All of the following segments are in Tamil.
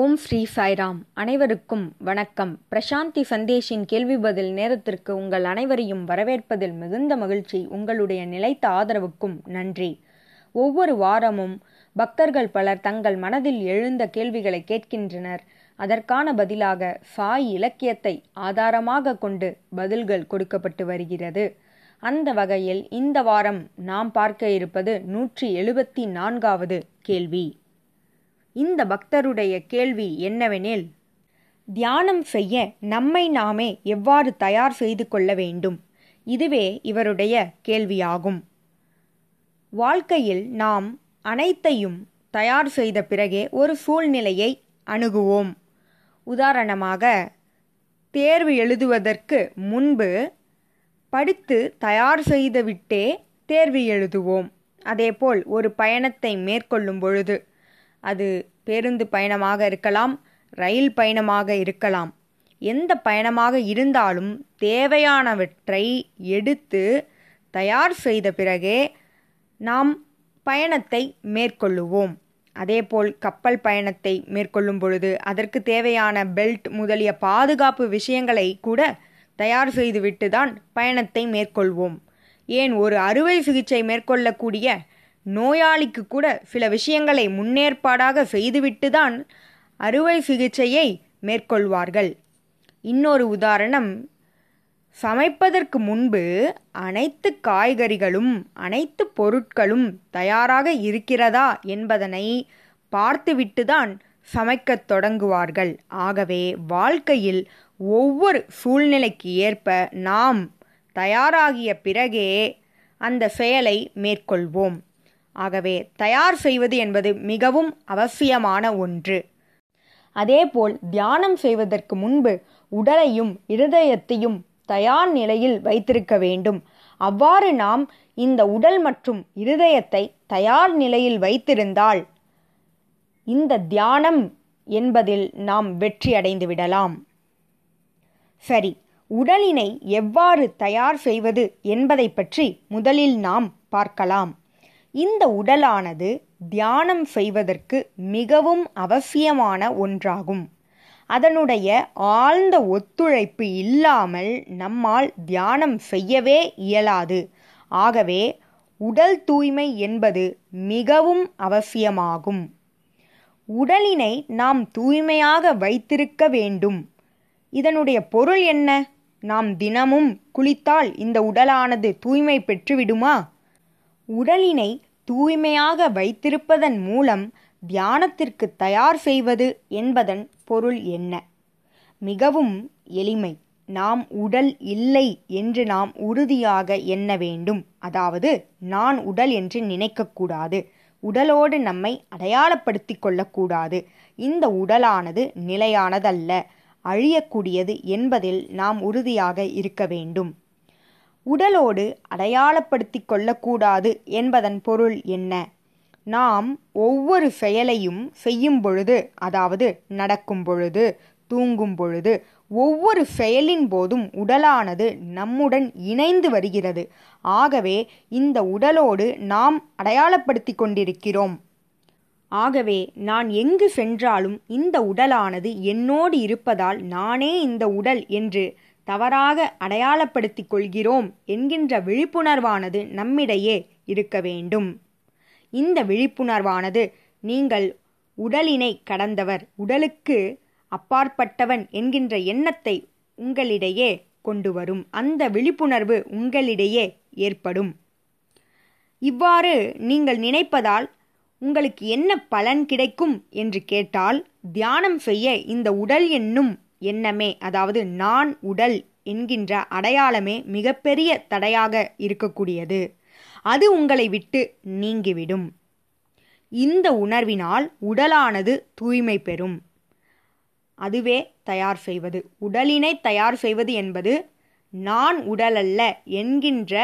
ஓம் ஸ்ரீ சாய்ராம். அனைவருக்கும் வணக்கம். பிரசாந்தி சந்தேஷின் கேள்வி பதில் நேரத்திற்கு உங்கள் அனைவரையும் வரவேற்பதில் மிகுந்த மகிழ்ச்சி. உங்களுடைய நிலைத்த ஆதரவுக்கும் நன்றி. ஒவ்வொரு வாரமும் பக்தர்கள் பலர் தங்கள் மனதில் எழுந்த கேள்விகளை கேட்கின்றனர். அதற்கான பதிலாக சாய் இலக்கியத்தை ஆதாரமாக கொண்டு பதில்கள் கொடுக்கப்பட்டு வருகிறது. அந்த வகையில் இந்த வாரம் நாம் பார்க்க இருப்பது நூற்றி எழுபத்தி நான்காவது கேள்வி. இந்த பக்தருடைய கேள்வி என்னவெனில் தியானம் செய்ய நம்மை நாமே எவ்வாறு தயார் செய்து கொள்ள வேண்டும்? இதுவே இவருடைய கேள்வியாகும். வாழ்க்கையில் நாம் அனைத்தையும் தயார் செய்த பிறகே ஒரு சூழ்நிலையை அணுகுவோம். உதாரணமாக தேர்வு எழுதுவதற்கு முன்பு படித்து தயார் செய்துவிட்டே தேர்வு எழுதுவோம். அதேபோல் ஒரு பயணத்தை மேற்கொள்ளும் பொழுது அது பேருந்து பயணமாக இருக்கலாம் ரயில் பயணமாக இருக்கலாம். எந்த பயணமாக இருந்தாலும் தேவையானவற்றை எடுத்து தயார் செய்த பிறகே நாம் பயணத்தை மேற்கொள்ளுவோம். அதேபோல் கப்பல் பயணத்தை மேற்கொள்ளும் பொழுது அதற்கு தேவையான பெல்ட் முதலிய பாதுகாப்பு விஷயங்களை கூட தயார் செய்துவிட்டு தான் பயணத்தை மேற்கொள்வோம். ஏன் ஒரு அறுவை சிகிச்சை மேற்கொள்ளக்கூடிய நோயாளிக்கு கூட சில விஷயங்களை முன்னேற்பாடாக செய்துவிட்டு தான் அறுவை சிகிச்சையை மேற்கொள்வார்கள். இன்னொரு உதாரணம் சமைப்பதற்கு முன்பு அனைத்து காய்கறிகளும் அனைத்து பொருட்களும் தயாராக இருக்கிறதா என்பதனை பார்த்துவிட்டுதான் சமைக்கத் தொடங்குவார்கள். ஆகவே வாழ்க்கையில் ஒவ்வொரு சூழ்நிலைக்கு ஏற்ப நாம் தயாராகிய பிறகே அந்த செயலை மேற்கொள்வோம். ஆகவே தயார் செய்வது என்பது மிகவும் அவசியமான ஒன்று. அதேபோல் தியானம் செய்வதற்கு முன்பு உடலையும் இருதயத்தையும் தயார் நிலையில் வைத்திருக்க வேண்டும். அவ்வாறு நாம் இந்த உடல் மற்றும் இருதயத்தை தயார் நிலையில் வைத்திருந்தால் இந்த தியானம் என்பதில் நாம் வெற்றி அடைந்து விடலாம். சரி உடலினை எவ்வாறு தயார் செய்வது என்பதை பற்றி முதலில் நாம் பார்க்கலாம். இந்த உடலானது தியானம் செய்வதற்கு மிகவும் அவசியமான ஒன்றாகும். அதனுடைய ஆழ்ந்த ஒத்துழைப்பு இல்லாமல் நம்மால் தியானம் செய்யவே இயலாது. ஆகவே உடல் தூய்மை என்பது மிகவும் அவசியமாகும். உடலினை நாம் தூய்மையாக வைத்திருக்க வேண்டும். இதனுடைய பொருள் என்ன? நாம் தினமும் குளித்தால் இந்த உடலானது தூய்மை பெற்றுவிடுமா? உடலினை தூய்மையாக வைத்திருப்பதன் மூலம் தியானத்திற்கு தயார் செய்வது என்பதன் பொருள் என்ன? மிகவும் எளிமை. நாம் உடல் இல்லை என்று நாம் உறுதியாக எண்ண வேண்டும். அதாவது நான் உடல் என்று நினைக்கக்கூடாது. உடலோடு நம்மை அடையாளப்படுத்திக் கொள்ளக்கூடாது. இந்த உடலானது நிலையானதல்ல. அழியக்கூடியது என்பதில் நாம் உறுதியாக இருக்க வேண்டும். உடலோடு அடையாளப்படுத்தி கொள்ளக்கூடாது என்பதன் பொருள் என்ன? நாம் ஒவ்வொரு செயலையும் செய்யும் பொழுது அதாவது நடக்கும் பொழுது தூங்கும் பொழுது ஒவ்வொரு செயலின் போதும் உடலானது நம்முடன் இணைந்து வருகிறது. ஆகவே இந்த உடலோடு நாம் அடையாளப்படுத்தி கொண்டிருக்கிறோம். ஆகவே நான் எங்கு சென்றாலும் இந்த உடலானது என்னோடு இருப்பதால் நானே இந்த உடல் என்று தவறாக அடையாளப்படுத்திக் கொள்கிறோம் என்கின்ற விழிப்புணர்வானது நம்மிடையே இருக்க வேண்டும். இந்த விழிப்புணர்வானது நீங்கள் உடலினை கடந்தவர் உடலுக்கு அப்பாற்பட்டவன் என்கின்ற எண்ணத்தை உங்களிடையே கொண்டு வரும். அந்த விழிப்புணர்வு உங்களிடையே ஏற்படும். இவ்வாறு நீங்கள் நினைப்பதால் உங்களுக்கு என்ன பலன் கிடைக்கும் என்று கேட்டால் தியானம் செய்ய இந்த உடல் என்னும் எண்ணமே அதாவது நான் உடல் என்கின்ற அடையாளமே மிகப்பெரிய தடையாக இருக்கக்கூடியது. அது உங்களை விட்டு நீங்கிவிடும். இந்த உணர்வினால் உடலானது தூய்மை பெறும். அதுவே தயார் செய்வது. உடலினை தயார் செய்வது என்பது நான் உடலல்ல என்கின்ற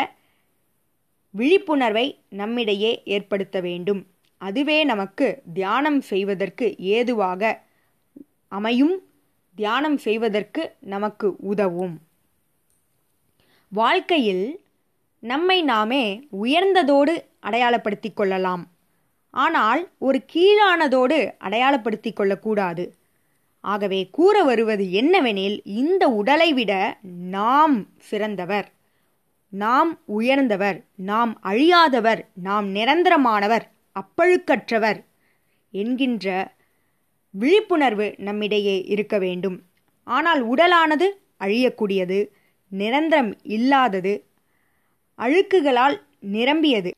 விழிப்புணர்வை நம்மிடையே ஏற்படுத்த வேண்டும். அதுவே நமக்கு தியானம் செய்வதற்கு ஏதுவாக அமையும். தியானம் செய்வதற்கு நமக்கு உதவும். வாழ்க்கையில் நம்மை நாமே உயர்ந்ததோடு அடையாளப்படுத்திக் கொள்ளலாம். ஆனால் ஒரு கீழானதோடு அடையாளப்படுத்திக் கொள்ளக்கூடாது. ஆகவே கூற வருவது என்னவெனில் இந்த உடலை விட நாம் சிறந்தவர் நாம் உயர்ந்தவர் நாம் அழியாதவர் நாம் நிரந்தரமானவர் அப்பழுக்கற்றவர் என்கின்ற விழிப்புணர்வு நம்மிடையே இருக்க வேண்டும். ஆனால் உடலானது அழியக்கூடியது நிரந்தரம் இல்லாதது அழுக்குகளால் நிரம்பியது.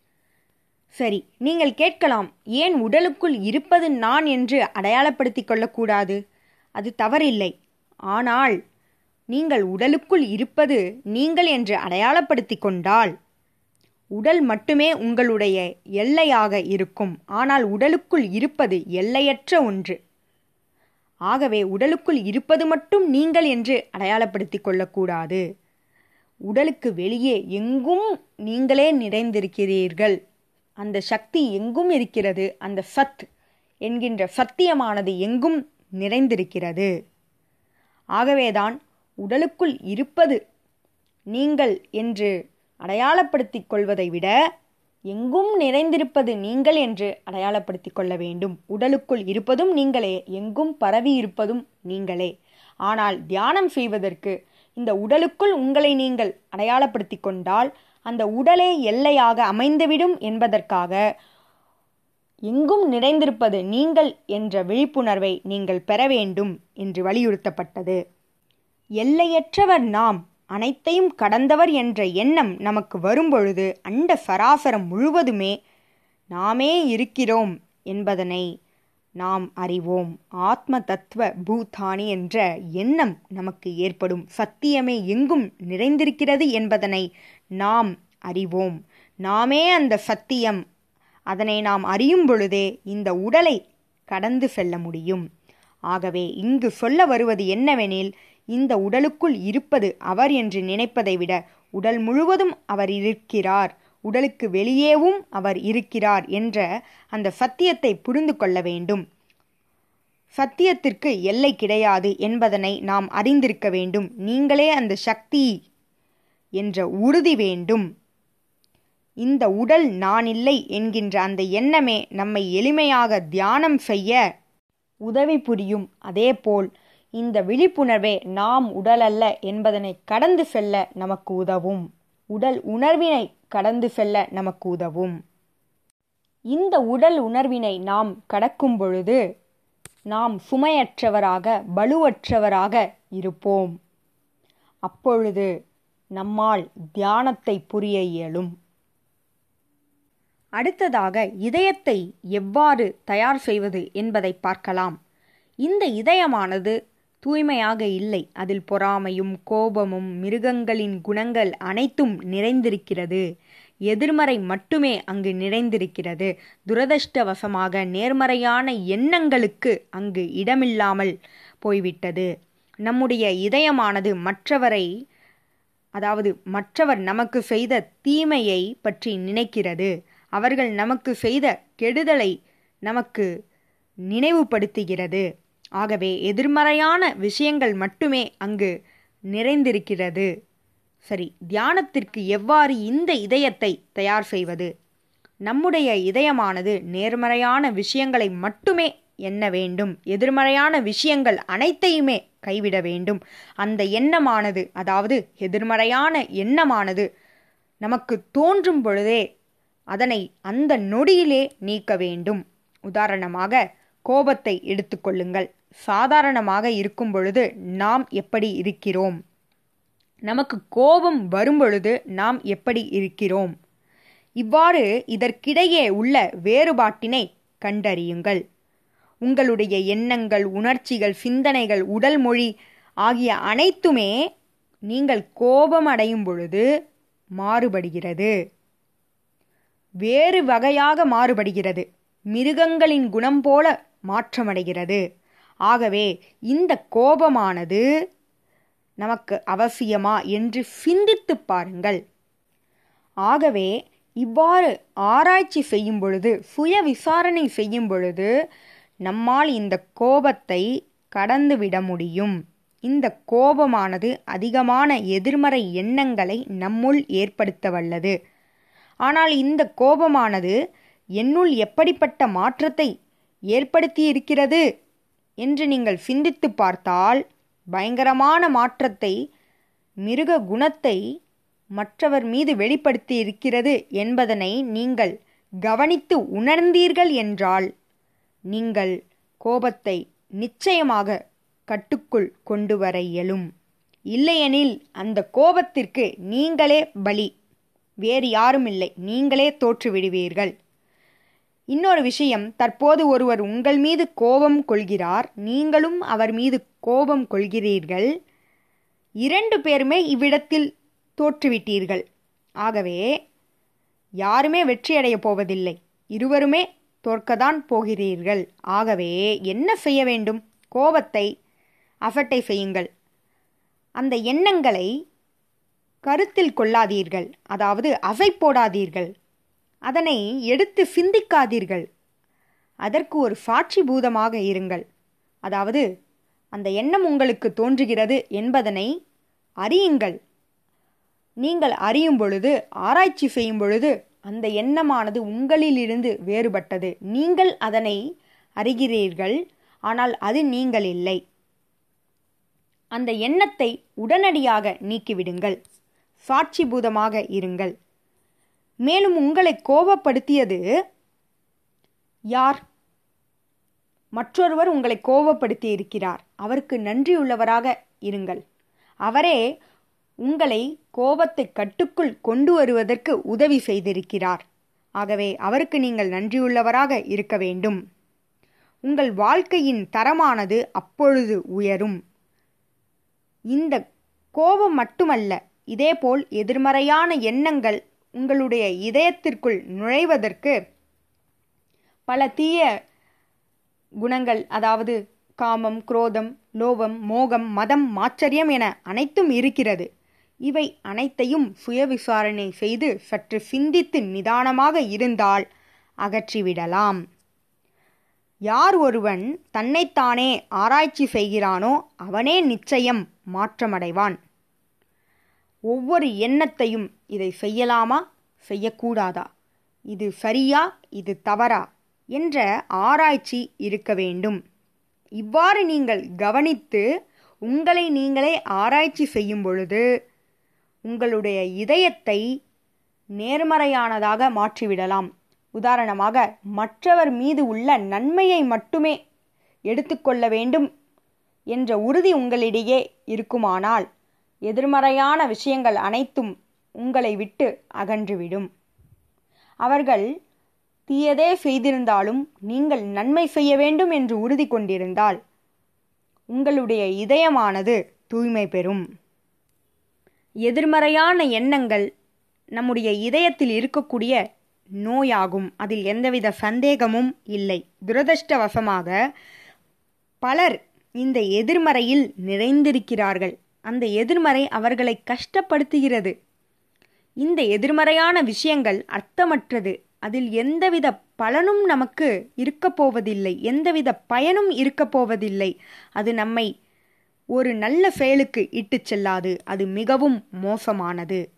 சரி நீங்கள் கேட்கலாம் ஏன் உடலுக்குள் இருப்பது நான் என்று அடையாளப்படுத்திக் கொள்ளக்கூடாது? அது தவறில்லை. ஆனால் நீங்கள் உடலுக்குள் இருப்பது நீங்கள் என்று அடையாளப்படுத்தி கொண்டால் உடல் மட்டுமே உங்களுடைய எல்லையாக இருக்கும். ஆனால் உடலுக்குள் இருப்பது எல்லையற்ற ஒன்று. ஆகவே உடலுக்குள் இருப்பது மட்டும் நீங்கள் என்று அடையாளப்படுத்திக் கொள்ளக்கூடாது. உடலுக்கு வெளியே எங்கும் நீங்களே நிறைந்திருக்கிறீர்கள். அந்த சக்தி எங்கும் இருக்கிறது? அந்த சத் என்கின்ற சத்தியமானது எங்கும் நிறைந்திருக்கிறது. ஆகவேதான் உடலுக்குள் இருப்பது நீங்கள் என்று அடையாளப்படுத்திக் கொள்வதை விட எங்கும் நிறைந்திருப்பது நீங்கள் என்று அடையாளப்படுத்தி கொள்ள வேண்டும். உடலுக்குள் இருப்பதும் நீங்களே எங்கும் பரவி இருப்பதும் நீங்களே. ஆனால் தியானம் செய்வதற்கு இந்த உடலுக்குள் உங்களை நீங்கள் அடையாளப்படுத்திக் கொண்டால் அந்த உடலே எல்லையாக அமைந்துவிடும் என்பதற்காக எங்கும் நிறைந்திருப்பது நீங்கள் என்ற விழிப்புணர்வை நீங்கள் பெற வேண்டும் என்று வலியுறுத்தப்பட்டது. எல்லையற்றவர் நாம். அனைத்தையும் கடந்தவர் என்ற எண்ணம் நமக்கு வரும்பொழுது அண்ட சராசரம் முழுவதுமே நாமே இருக்கிறோம் என்பதனை நாம் அறிவோம். ஆத்ம தத்துவ பூதானி என்ற எண்ணம் நமக்கு ஏற்படும். சத்தியமே எங்கும் நிறைந்திருக்கிறது என்பதனை நாம் அறிவோம். நாமே அந்த சத்தியம். அதனை நாம் அறியும் பொழுதே இந்த உடலை கடந்து செல்ல முடியும். ஆகவே இங்கு சொல்ல வருவது என்னவெனில் இந்த உடலுக்குள் இருப்பது அவர் என்று நினைப்பதை விட உடல் முழுவதும் அவர் இருக்கிறார். உடலுக்கு வெளியேவும் அவர் இருக்கிறார் என்ற அந்த சத்தியத்தை புரிந்து கொள்ள வேண்டும். சத்தியத்திற்கு எல்லை கிடையாது என்பதனை நாம் அறிந்திருக்க வேண்டும். நீங்களே அந்த சக்தி என்ற உறுதி வேண்டும். இந்த உடல் நான் இல்லை என்கின்ற அந்த எண்ணமே நம்மை எளிமையாக தியானம் செய்ய உதவி புரியும். அதேபோல் இந்த விழிப்புணர்வே நாம் உடலல்ல என்பதனை கடந்து செல்ல நமக்கு உதவும். உடல் உணர்வினை கடந்து செல்ல நமக்கு உதவும். இந்த உடல் உணர்வினை நாம் கடக்கும் பொழுது நாம் சுமையற்றவராக பலுவற்றவராக இருப்போம். அப்பொழுது நம்மால் தியானத்தை புரிய இயலும். அடுத்ததாக இதயத்தை எவ்வாறு தயார் செய்வது என்பதை பார்க்கலாம். இந்த இதயமானது தூய்மையாக இல்லை. அதில் பொறாமையும் கோபமும் மிருகங்களின் குணங்கள் அனைத்தும் நிறைந்திருக்கிறது. எதிர்மறை மட்டுமே அங்கு நிறைந்திருக்கிறது. துரதிருஷ்டவசமாக நேர்மறையான எண்ணங்களுக்கு அங்கு இடமில்லாமல் போய்விட்டது. நம்முடைய இதயமானது மற்றவரை அதாவது மற்றவர் நமக்கு செய்த தீமையை பற்றி நினைக்கிறது. அவர்கள் நமக்கு செய்த கெடுதலை நமக்கு நினைவுபடுத்துகிறது. ஆகவே எதிர்மறையான விஷயங்கள் மட்டுமே அங்கு நிறைந்திருக்கிறது. சரி தியானத்திற்கு எவ்வாறு இந்த இதயத்தை தயார் செய்வது? நம்முடைய இதயமானது நேர்மறையான விஷயங்களை மட்டுமே எண்ண வேண்டும். எதிர்மறையான விஷயங்கள் அனைத்தையுமே கைவிட வேண்டும். அந்த எண்ணமானது அதாவது எதிர்மறையான எண்ணமானது நமக்கு தோன்றும் பொழுதே அதனை அந்த நொடியிலே நீக்க வேண்டும். உதாரணமாக கோபத்தை எடுத்துக்கொள்ளுங்கள் சாதாரணமாக இருக்கும் பொழுது நாம் எப்படி இருக்கிறோம்? நமக்கு கோபம் வரும் பொழுது நாம் எப்படி இருக்கிறோம்? இவ்வாறு இதற்கிடையே உள்ள வேறுபாட்டினை கண்டறியுங்கள். உங்களுடைய எண்ணங்கள் உணர்ச்சிகள் சிந்தனைகள் உடல் மொழி ஆகிய அனைத்துமே நீங்கள் கோபம் அடையும் பொழுது மாறுபடுகிறது. வேறு வகையாக மாறுபடுகிறது. மிருகங்களின் குணம் போல மாற்றமடைகிறது. ஆகவே இந்த கோபமானது நமக்கு அவசியமா என்று சிந்தித்து பாருங்கள். ஆகவே இவ்வாறு ஆராய்ச்சி செய்யும் பொழுது சுய விசாரணை செய்யும் பொழுது நம்மால் இந்த கோபத்தை கடந்துவிட முடியும். இந்த கோபமானது அதிகமான எதிர்மறை எண்ணங்களை நம்முள் ஏற்படுத்த வல்லது. ஆனால் இந்த கோபமானது என்னுள் எப்படிப்பட்ட மாற்றத்தை ஏற்படுத்தி இருக்கிறது என்று நீங்கள் சிந்தித்து பார்த்தால் பயங்கரமான மாற்றத்தை மிருக குணத்தை மற்றவர் மீது வெளிப்படுத்தி இருக்கிறது என்பதனை நீங்கள் கவனித்து உணர்ந்தீர்கள் என்றால் நீங்கள் கோபத்தை நிச்சயமாக கட்டுக்குள் கொண்டு வர இயலும். இல்லையெனில் அந்த கோபத்திற்கு நீங்களே பலி. வேறு யாரும் இல்லை நீங்களே தோற்றுவிடுவீர்கள். இன்னொரு விஷயம் தற்போது ஒருவர் உங்கள் மீது கோபம் கொள்கிறார் நீங்களும் அவர் மீது கோபம் கொள்கிறீர்கள் இரண்டு பேருமே இவ்விடத்தில் தோற்றுவிட்டீர்கள். ஆகவே யாருமே வெற்றியடையப் போவதில்லை இருவருமே தோற்கத்தான் போகிறீர்கள். ஆகவே என்ன செய்ய வேண்டும்? கோபத்தை அசட்டை செய்யுங்கள். அந்த எண்ணங்களை கருத்தில் கொள்ளாதீர்கள். அதாவது அசை போடாதீர்கள் அதனை எடுத்து சிந்திக்காதீர்கள். அதற்கு ஒரு சாட்சி பூதமாக இருங்கள். அதாவது அந்த எண்ணம் உங்களுக்கு தோன்றுகிறது என்பதனை அறியுங்கள். நீங்கள் அறியும் பொழுது ஆராய்ச்சி செய்யும் பொழுது அந்த எண்ணமானது உங்களிலிருந்து வேறுபட்டது. நீங்கள் அதனை அறிகிறீர்கள் ஆனால் அது நீங்கள் இல்லை. அந்த எண்ணத்தை உடனடியாக நீக்கிவிடுங்கள். சாட்சிபூதமாக இருங்கள். மேலும் உங்களை கோபப்படுத்தியது யார்? மற்றொருவர் உங்களை கோபப்படுத்தி இருக்கிறார். அவருக்கு நன்றியுள்ளவராக இருங்கள். அவரே உங்களை கோபத்தை கட்டுக்குள் கொண்டு வருவதற்கு உதவி செய்திருக்கிறார். ஆகவே அவருக்கு நீங்கள் நன்றியுள்ளவராக இருக்க வேண்டும். உங்கள் வாழ்க்கையின் தரமானது அப்பொழுது உயரும். இந்த கோபம் மட்டுமல்ல இதேபோல் எதிர்மறையான எண்ணங்கள் உங்களுடைய இதயத்திற்குள் நுழைவதற்கு பல தீய குணங்கள் அதாவது காமம் குரோதம் லோபம் மோகம் மதம் மாச்சரியம் என அனைத்தும் இருக்கிறது. இவை அனைத்தையும் சுய விசாரணை செய்து சற்று சிந்தித்து நிதானமாக இருந்தால் அகற்றிவிடலாம். யார் ஒருவன் தன்னைத்தானே ஆராய்ச்சி செய்கிறானோ அவனே நிச்சயம் மாற்றமடைவான். ஒவ்வொரு எண்ணத்தையும் இதை செய்யலாமா? செய்யக்கூடாதா? இது சரியா? இது தவறா? என்ற ஆராய்ச்சி இருக்க வேண்டும். இவ்வாறு நீங்கள் கவனித்து உங்களை நீங்களே ஆராய்ச்சி செய்யும் பொழுது உங்களுடைய இதயத்தை நேர்மறையானதாக மாற்றிவிடலாம். உதாரணமாக மற்றவர் மீது உள்ள நன்மையை மட்டுமே எடுத்துக்கொள்ள வேண்டும் என்ற உறுதி உங்களிடையே இருக்குமானால் எதிர்மறையான விஷயங்கள் அனைத்தும் உங்களை விட்டு அகன்றுவிடும். அவர்கள் தீயதே செய்திருந்தாலும் நீங்கள் நன்மை செய்ய வேண்டும் என்று உறுதி கொண்டிருந்தால் உங்களுடைய இதயமானது தூய்மை பெறும். எதிர்மறையான எண்ணங்கள் நம்முடைய இதயத்தில் இருக்கக்கூடிய நோயாகும். அதில் எந்தவித சந்தேகமும் இல்லை. துரதிருஷ்டவசமாக பலர் இந்த எதிர்மறையில் நிறைந்திருக்கிறார்கள். அந்த எதிர்மறை அவர்களை கஷ்டப்படுத்துகிறது. இந்த எதிர்மறையான விஷயங்கள் அர்த்தமற்றது. அதில் எந்தவித பலனும் நமக்கு இருக்கப் போவதில்லை. எந்தவித பயனும் இருக்கப் போவதில்லை. அது நம்மை ஒரு நல்ல செயலுக்கு இட்டு செல்லாது. அது மிகவும் மோசமானது.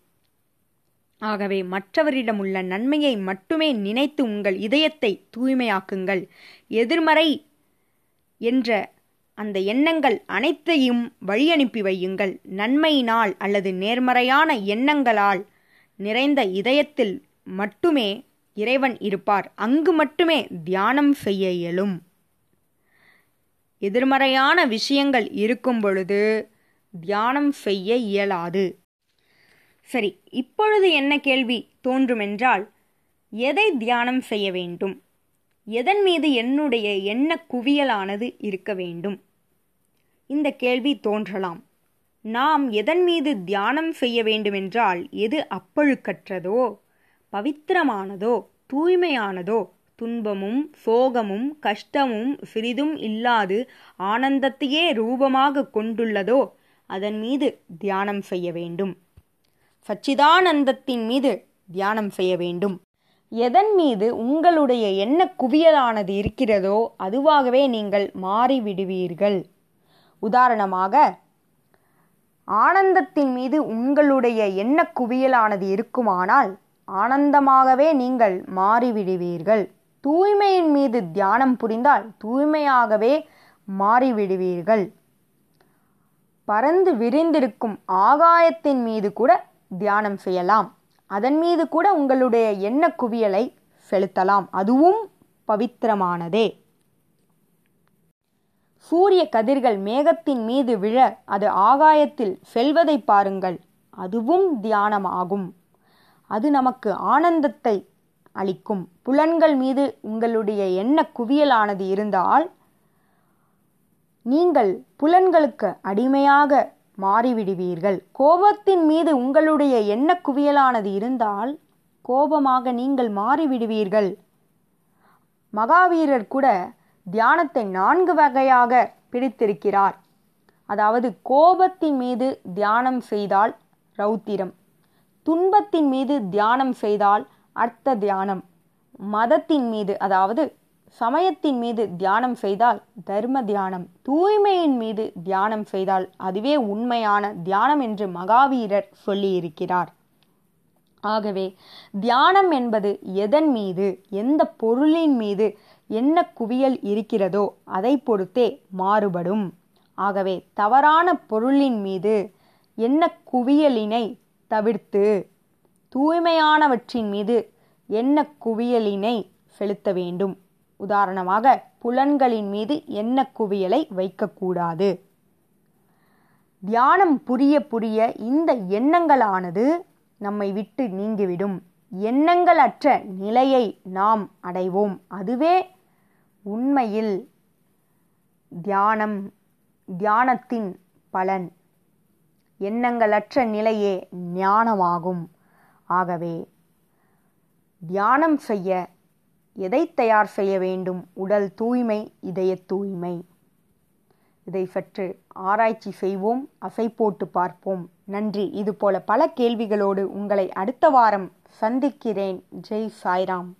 ஆகவே மற்றவரிடம் உள்ள நன்மையை மட்டுமே நினைத்து உங்கள் இதயத்தை தூய்மையாக்குங்கள். எதிர்மறை என்ற அந்த எண்ணங்கள் அனைத்தையும் வழியனுப்பி வையுங்கள். நன்மையினால் அல்லது நேர்மறையான எண்ணங்களால் நிறைந்த இதயத்தில் மட்டுமே இறைவன் இருப்பார். அங்கு மட்டுமே தியானம் செய்ய இயலும். எதிர்மறையான விஷயங்கள் இருக்கும் பொழுது தியானம் செய்ய இயலாது. சரி இப்பொழுது என்ன கேள்வி தோன்றுமென்றால் எதை தியானம் செய்ய வேண்டும்? எதன் மீது என்னுடைய எண்ண குவியலானது இருக்க வேண்டும்? இந்த கேள்வி தோன்றலாம். நாம் எதன் மீது தியானம் செய்ய வேண்டுமென்றால் எது அப்பழுக்கற்றதோ பவித்திரமானதோ தூய்மையானதோ துன்பமும் சோகமும் கஷ்டமும் சிறிதும் இல்லாது ஆனந்தத்தையே ரூபமாக கொண்டுள்ளதோ அதன் மீது தியானம் செய்ய வேண்டும். சச்சிதானந்தத்தின் மீது தியானம் செய்ய வேண்டும். எதன் மீது உங்களுடைய எண்ண குவியலானது இருக்கிறதோ அதுவாகவே நீங்கள் மாறிவிடுவீர்கள். உதாரணமாக ஆனந்தத்தின் மீது உங்களுடைய எண்ண குவியலானது இருக்குமானால் ஆனந்தமாகவே நீங்கள் மாறிவிடுவீர்கள். தூய்மையின் மீது தியானம் புரிந்தால் தூய்மையாகவே மாறிவிடுவீர்கள். பறந்து விரிந்திருக்கும் ஆகாயத்தின் மீது கூட தியானம் செய்யலாம். அதன் மீது கூட உங்களுடைய எண்ண குவியலை செலுத்தலாம். அதுவும் பவித்திரமானதே. சூரிய கதிர்கள் மேகத்தின் மீது விழ அது ஆகாயத்தில் செல்வதை பாருங்கள். அதுவும் தியானமாகும். அது நமக்கு ஆனந்தத்தை அளிக்கும். புலன்கள் மீது உங்களுடைய எண்ண குவியலானது இருந்தால் நீங்கள் புலன்களுக்கு அடிமையாக மாறிவிடுவீர்கள். கோபத்தின் மீது உங்களுடைய எண்ண குவியலானது இருந்தால் கோபமாக நீங்கள் மாறிவிடுவீர்கள். மகாவீரர் கூட தியானத்தை நான்கு வகையாக பிரித்திருக்கிறார். அதாவது கோபத்தின் மீது தியானம் செய்தால் ரௌத்திரம் துன்பத்தின் மீது தியானம் செய்தால் அர்த்த தியானம் மதத்தின் மீது அதாவது சமயத்தின் மீது தியானம் செய்தால் தர்ம தியானம் தூய்மையின் மீது தியானம் செய்தால் அதுவே உண்மையான தியானம் என்று மகாவீரர் சொல்லியிருக்கிறார். ஆகவே தியானம் என்பது எதன் மீது எந்த பொருளின் மீது என்ன குவியல் இருக்கிறதோ அதை பொறுத்தே மாறுபடும். ஆகவே தவறான பொருளின் மீது என்ன குவியலினை தவிர்த்து தூய்மையானவற்றின் மீது என்ன குவியலினை செலுத்த வேண்டும்? உதாரணமாக புலன்களின் மீது என்ன குவியலை வைக்கக்கூடாது? தியானம் புரிய புரிய இந்த எண்ணங்களானது நம்மை விட்டு நீங்கிவிடும். எண்ணங்களற்ற நிலையை நாம் அடைவோம். அதுவே உண்மையில் தியானம் தியானத்தின் பலன். எண்ணங்களற்ற நிலையே ஞானமாகும். ஆகவே தியானம் செய்ய எதை தயார் செய்ய வேண்டும்? உடல் தூய்மை இதய தூய்மை. இதை சற்று ஆராய்ச்சி செய்வோம் அசை போட்டு பார்ப்போம். நன்றி. இதுபோல பல கேள்விகளோடு உங்களை அடுத்த வாரம் சந்திக்கிறேன். ஜெய் சாய்ராம்.